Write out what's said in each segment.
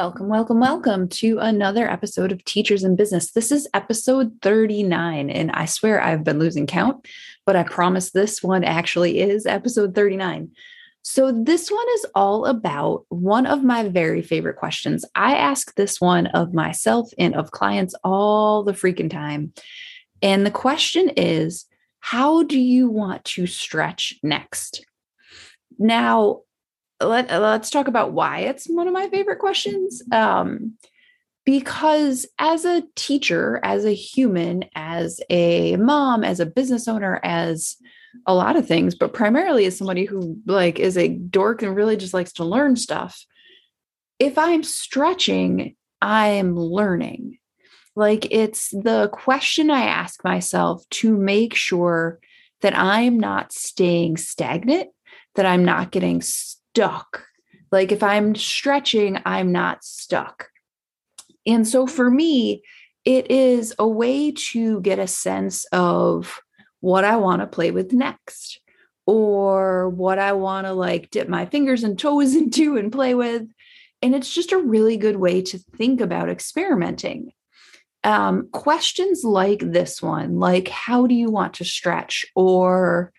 Welcome, welcome, welcome to another episode of Teachers in Business. This is episode 39, and I swear I've been losing count, but I promise this one actually is episode 39. So, this one is all about one of my very favorite questions. I ask this one of myself and of clients all the freaking time. And the question is How do you want to stretch next? Now, let, let's talk about why it's one of my favorite questions. Um, because as a teacher, as a human, as a mom, as a business owner, as a lot of things, but primarily as somebody who like is a dork and really just likes to learn stuff. If I'm stretching, I'm learning. Like it's the question I ask myself to make sure that I'm not staying stagnant, that I'm not getting stuck. Like if I'm stretching, I'm not stuck. And so for me, it is a way to get a sense of what I want to play with next or what I want to like dip my fingers and toes into and play with. And it's just a really good way to think about experimenting. Um, questions like this one, like how do you want to stretch? Or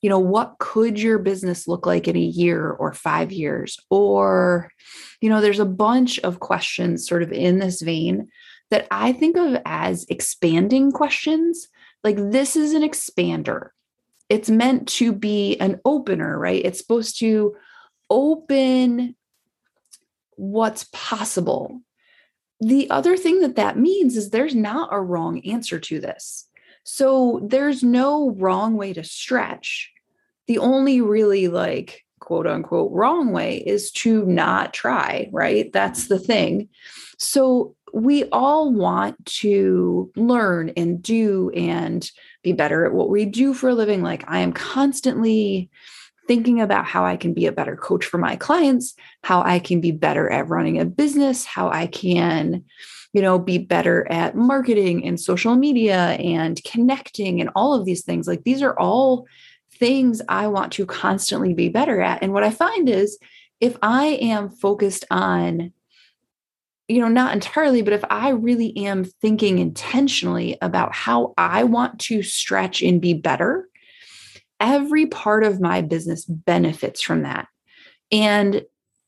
you know what could your business look like in a year or 5 years? Or you know there's a bunch of questions sort of in this vein that I think of as expanding questions. Like this is an expander. It's meant to be an opener right? It's supposed to open what's possible. The other thing that that means is there's not a wrong answer to this. So there's no wrong way to stretch. The only really like quote unquote wrong way is to not try, right? That's the thing. So we all want to learn and do and be better at what we do for a living. Like I am constantly thinking about how I can be a better coach for my clients, how I can be better at running a business, how I can you know, be better at marketing and social media and connecting and all of these things. Like these are all things I want to constantly be better at. And what I find is if I am focused on, you know, not entirely, but if I really am thinking intentionally about how I want to stretch and be better, every part of my business benefits from that. And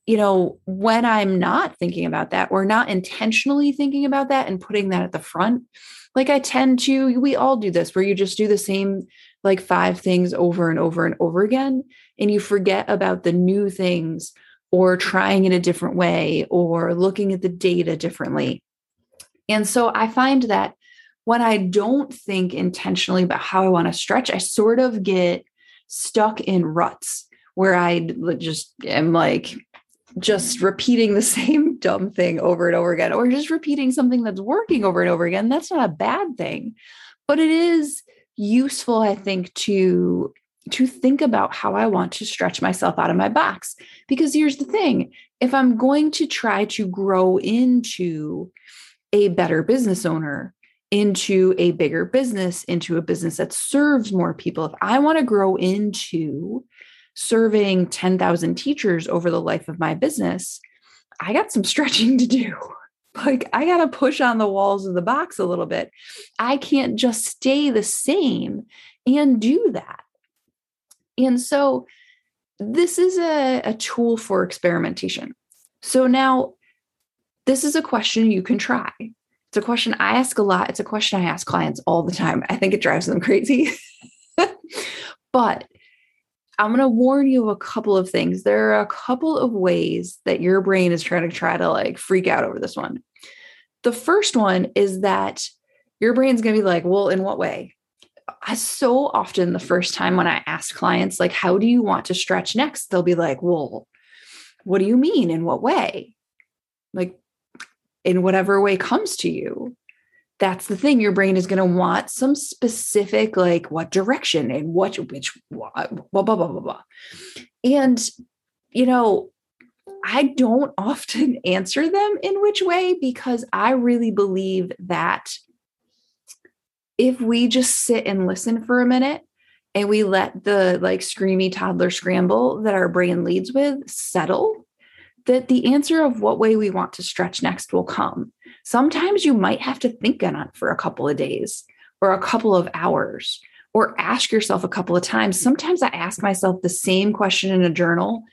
you know, when I'm not thinking about that or not intentionally thinking about that and putting that at the front, like I tend to, we all do this where you just do the same like five things over and over and over again, and you forget about the new things or trying it a different way or looking at the data differently. And so I find that when I don't think intentionally about how I want to stretch, I sort of get stuck in ruts where I just am like, just repeating the same dumb thing over and over again, or just repeating something that's working over and over again, that's not a bad thing. But it is useful, I think, to to think about how I want to stretch myself out of my box. Because here's the thing if I'm going to try to grow into a better business owner, into a bigger business, into a business that serves more people, if I want to grow into serving 10,000 teachers over the life of my business, I got some stretching to do. Like, I got to push on the walls of the box a little bit. I can't just stay the same and do that. And so, this is a, a tool for experimentation. So, now this is a question you can try. It's a question I ask a lot. It's a question I ask clients all the time. I think it drives them crazy. but I'm going to warn you of a couple of things. There are a couple of ways that your brain is trying to try to like freak out over this one. The first one is that your brain's going to be like, well, in what way? I, so often the first time when I ask clients, like, how do you want to stretch next? They'll be like, well, what do you mean? In what way? like in whatever way comes to you that's the thing your brain is going to want some specific like what direction and what which blah blah blah blah blah. And you know i don't often answer them in which way because i really believe that if we just sit and listen for a minute and we let the like screamy toddler scramble that our brain leads with settle that the answer of what way we want to stretch next will come Sometimes you might have to think on it for a couple of days or a couple of hours or ask yourself a couple of times. Sometimes I ask myself the same question in a journal.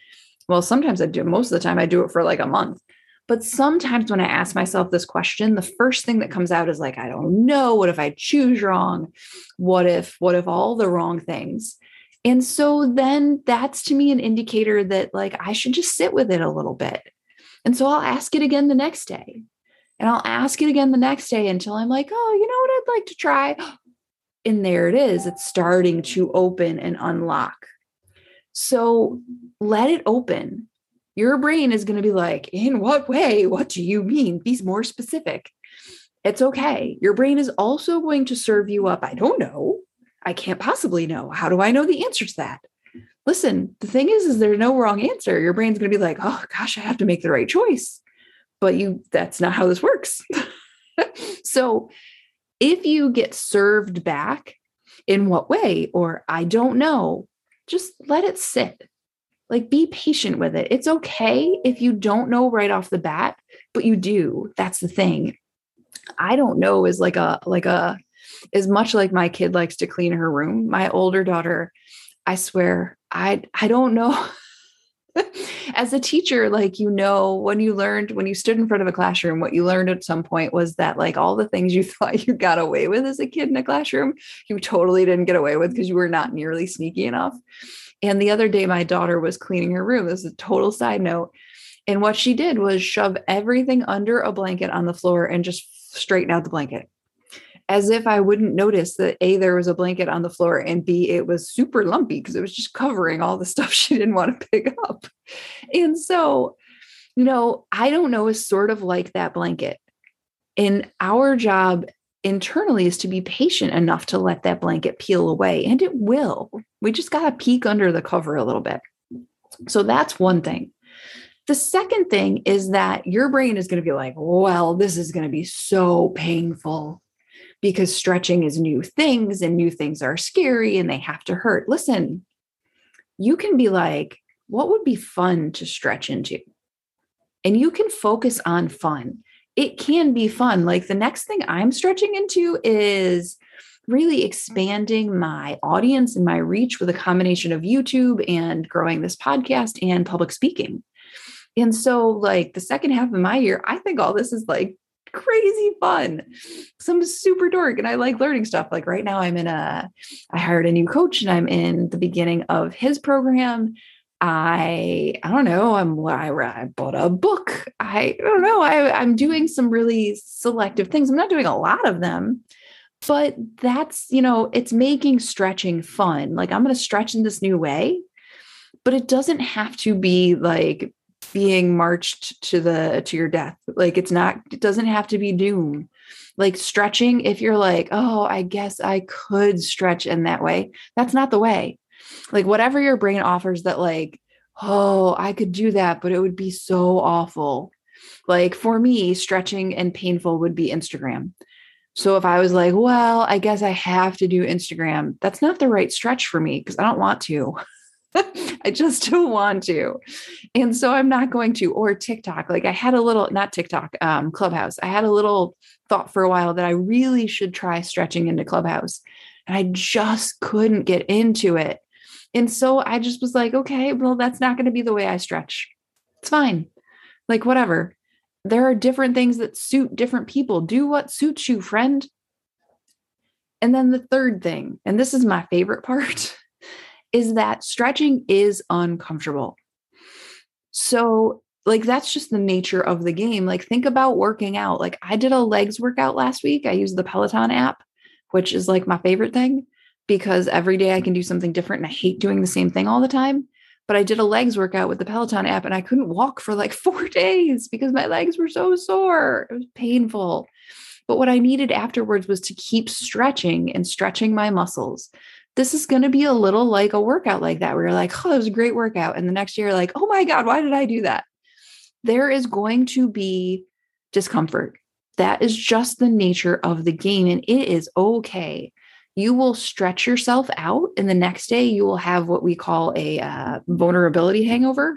Well, sometimes I do, most of the time I do it for like a month. But sometimes when I ask myself this question, the first thing that comes out is like, I don't know. What if I choose wrong? What if, what if all the wrong things? And so then that's to me an indicator that like I should just sit with it a little bit. And so I'll ask it again the next day. And I'll ask it again the next day until I'm like, oh, you know what I'd like to try? And there it is. It's starting to open and unlock. So let it open. Your brain is going to be like, in what way? What do you mean? Be more specific. It's okay. Your brain is also going to serve you up. I don't know. I can't possibly know. How do I know the answer to that? Listen, the thing is, is there's no wrong answer. Your brain's going to be like, oh gosh, I have to make the right choice but you that's not how this works. so if you get served back in what way or I don't know, just let it sit. Like be patient with it. It's okay if you don't know right off the bat, but you do. That's the thing. I don't know is like a like a is much like my kid likes to clean her room. My older daughter, I swear, I I don't know as a teacher, like, you know, when you learned, when you stood in front of a classroom, what you learned at some point was that, like, all the things you thought you got away with as a kid in a classroom, you totally didn't get away with because you were not nearly sneaky enough. And the other day, my daughter was cleaning her room. This is a total side note. And what she did was shove everything under a blanket on the floor and just straighten out the blanket as if I wouldn't notice that A, there was a blanket on the floor, and B, it was super lumpy because it was just covering all the stuff she didn't want to pick up. And so, you know, I don't know is sort of like that blanket. And our job internally is to be patient enough to let that blanket peel away, and it will. We just got to peek under the cover a little bit. So that's one thing. The second thing is that your brain is going to be like, well, this is going to be so painful because stretching is new things and new things are scary and they have to hurt. Listen, you can be like, what would be fun to stretch into? And you can focus on fun. It can be fun. Like the next thing I'm stretching into is really expanding my audience and my reach with a combination of YouTube and growing this podcast and public speaking. And so, like the second half of my year, I think all this is like crazy fun. Some super dork and I like learning stuff. Like right now I'm in a I hired a new coach and I'm in the beginning of his program. I I don't know. I'm I, I bought a book. I, I don't know. I I'm doing some really selective things. I'm not doing a lot of them, but that's you know it's making stretching fun. Like I'm going to stretch in this new way, but it doesn't have to be like being marched to the to your death. Like it's not it doesn't have to be doom like stretching if you're like oh i guess i could stretch in that way that's not the way. Like whatever your brain offers that like oh i could do that but it would be so awful. Like for me stretching and painful would be instagram. So if i was like well i guess i have to do instagram that's not the right stretch for me because i don't want to I just don't want to. And so I'm not going to, or TikTok. Like I had a little, not TikTok, um, Clubhouse. I had a little thought for a while that I really should try stretching into Clubhouse. And I just couldn't get into it. And so I just was like, okay, well, that's not going to be the way I stretch. It's fine. Like, whatever. There are different things that suit different people. Do what suits you, friend. And then the third thing, and this is my favorite part is that stretching is uncomfortable. So, like, that's just the nature of the game. Like, think about working out. Like, I did a legs workout last week. I used the Peloton app, which is like my favorite thing because every day I can do something different and I hate doing the same thing all the time. but I did a legs workout with the Peloton app and I couldn't walk for like four days because my legs were so sore. It was painful. But what I needed afterwards was to keep stretching and stretching my muscles. This is going to be a little like a workout like that, where you're like, oh, it was a great workout. And the next year, like, oh my God, why did I do that? There is going to be discomfort. That is just the nature of the game. And it is okay you will stretch yourself out and the next day you will have what we call a uh, vulnerability hangover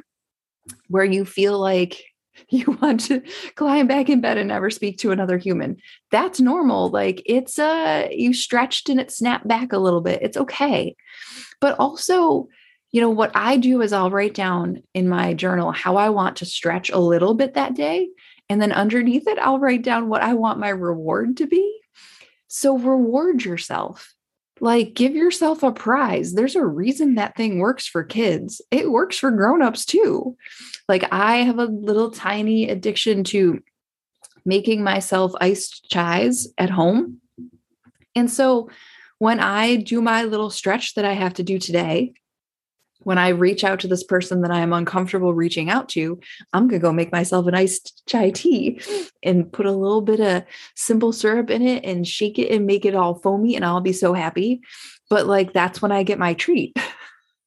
where you feel like you want to climb back in bed and never speak to another human. That's normal like it's uh you stretched and it snapped back a little bit. It's okay. But also you know what i do is i'll write down in my journal how i want to stretch a little bit that day. And then underneath it i'll write down what i want my reward to be. So reward yourself. Like give yourself a prize. There's a reason that thing works for kids. It works for grown-ups too. Like I have a little tiny addiction to making myself iced chais at home. And so when I do my little stretch that I have to do today, when I reach out to this person that I am uncomfortable reaching out to, I'm going to go make myself an iced chai tea and put a little bit of simple syrup in it and shake it and make it all foamy, and I'll be so happy. But like, that's when I get my treat.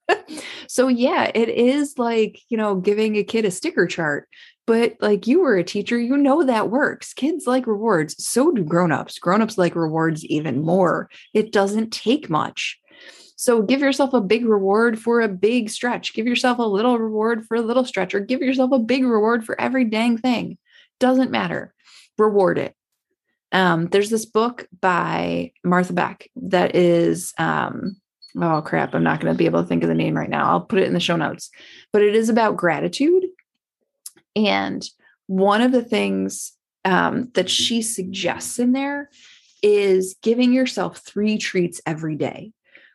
so, yeah, it is like, you know, giving a kid a sticker chart. But like you were a teacher, you know that works. Kids like rewards. So do grown-ups. Grown-ups like rewards even more. It doesn't take much so give yourself a big reward for a big stretch. Give yourself a little reward for a little stretch, or give yourself a big reward for every dang thing. Doesn't matter. Reward it. Um, there's this book by Martha Beck that is, um, oh crap, I'm not going to be able to think of the name right now. I'll put it in the show notes, but it is about gratitude. And one of the things um, that she suggests in there is giving yourself three treats every day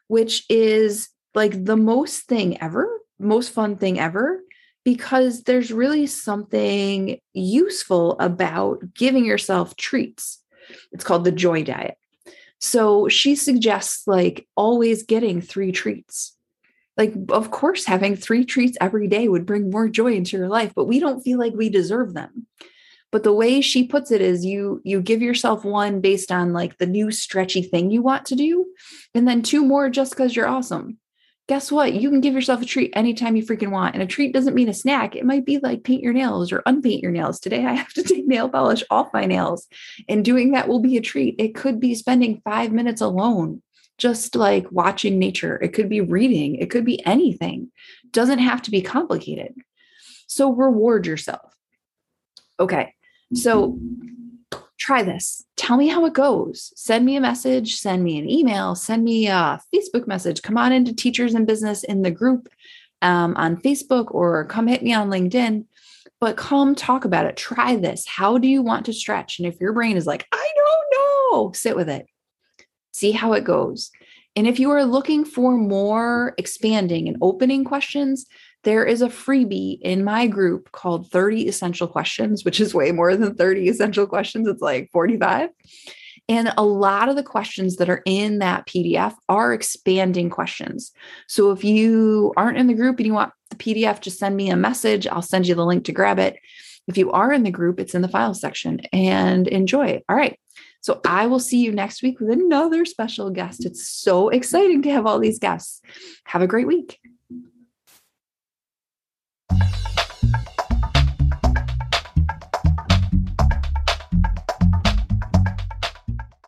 which is like the most thing ever, most fun thing ever, because there's really something useful about giving yourself treats. It's called the joy diet. So she suggests like always getting three treats. Like, of course, having three treats every day would bring more joy into your life, but we don't feel like we deserve them but the way she puts it is you you give yourself one based on like the new stretchy thing you want to do and then two more just because you're awesome. Guess what? You can give yourself a treat anytime you freaking want and a treat doesn't mean a snack. It might be like paint your nails or unpaint your nails. Today i have to take nail polish off my nails and doing that will be a treat. It could be spending five minutes alone just like watching nature. It could be reading. It could be anything. Doesn't have to be complicated. So reward yourself. Okay so try this. Tell me how it goes. Send me a message, send me an email, send me a Facebook message. Come on into Teachers in Business in the group um, on Facebook or come hit me on LinkedIn. But come talk about it. Try this. How do you want to stretch? And if your brain is like, I don't know, sit with it. See how it goes. And if you are looking for more expanding and opening questions, there is a freebie in my group called 30 essential questions, which is way more than 30 essential questions. It's like 45. And a lot of the questions that are in that PDF are expanding questions. So if you aren't in the group and you want the PDF, just send me a message. I'll send you the link to grab it. If you are in the group, it's in the file section and enjoy. All right. So I will see you next week with another special guest. It's so exciting to have all these guests. Have a great week.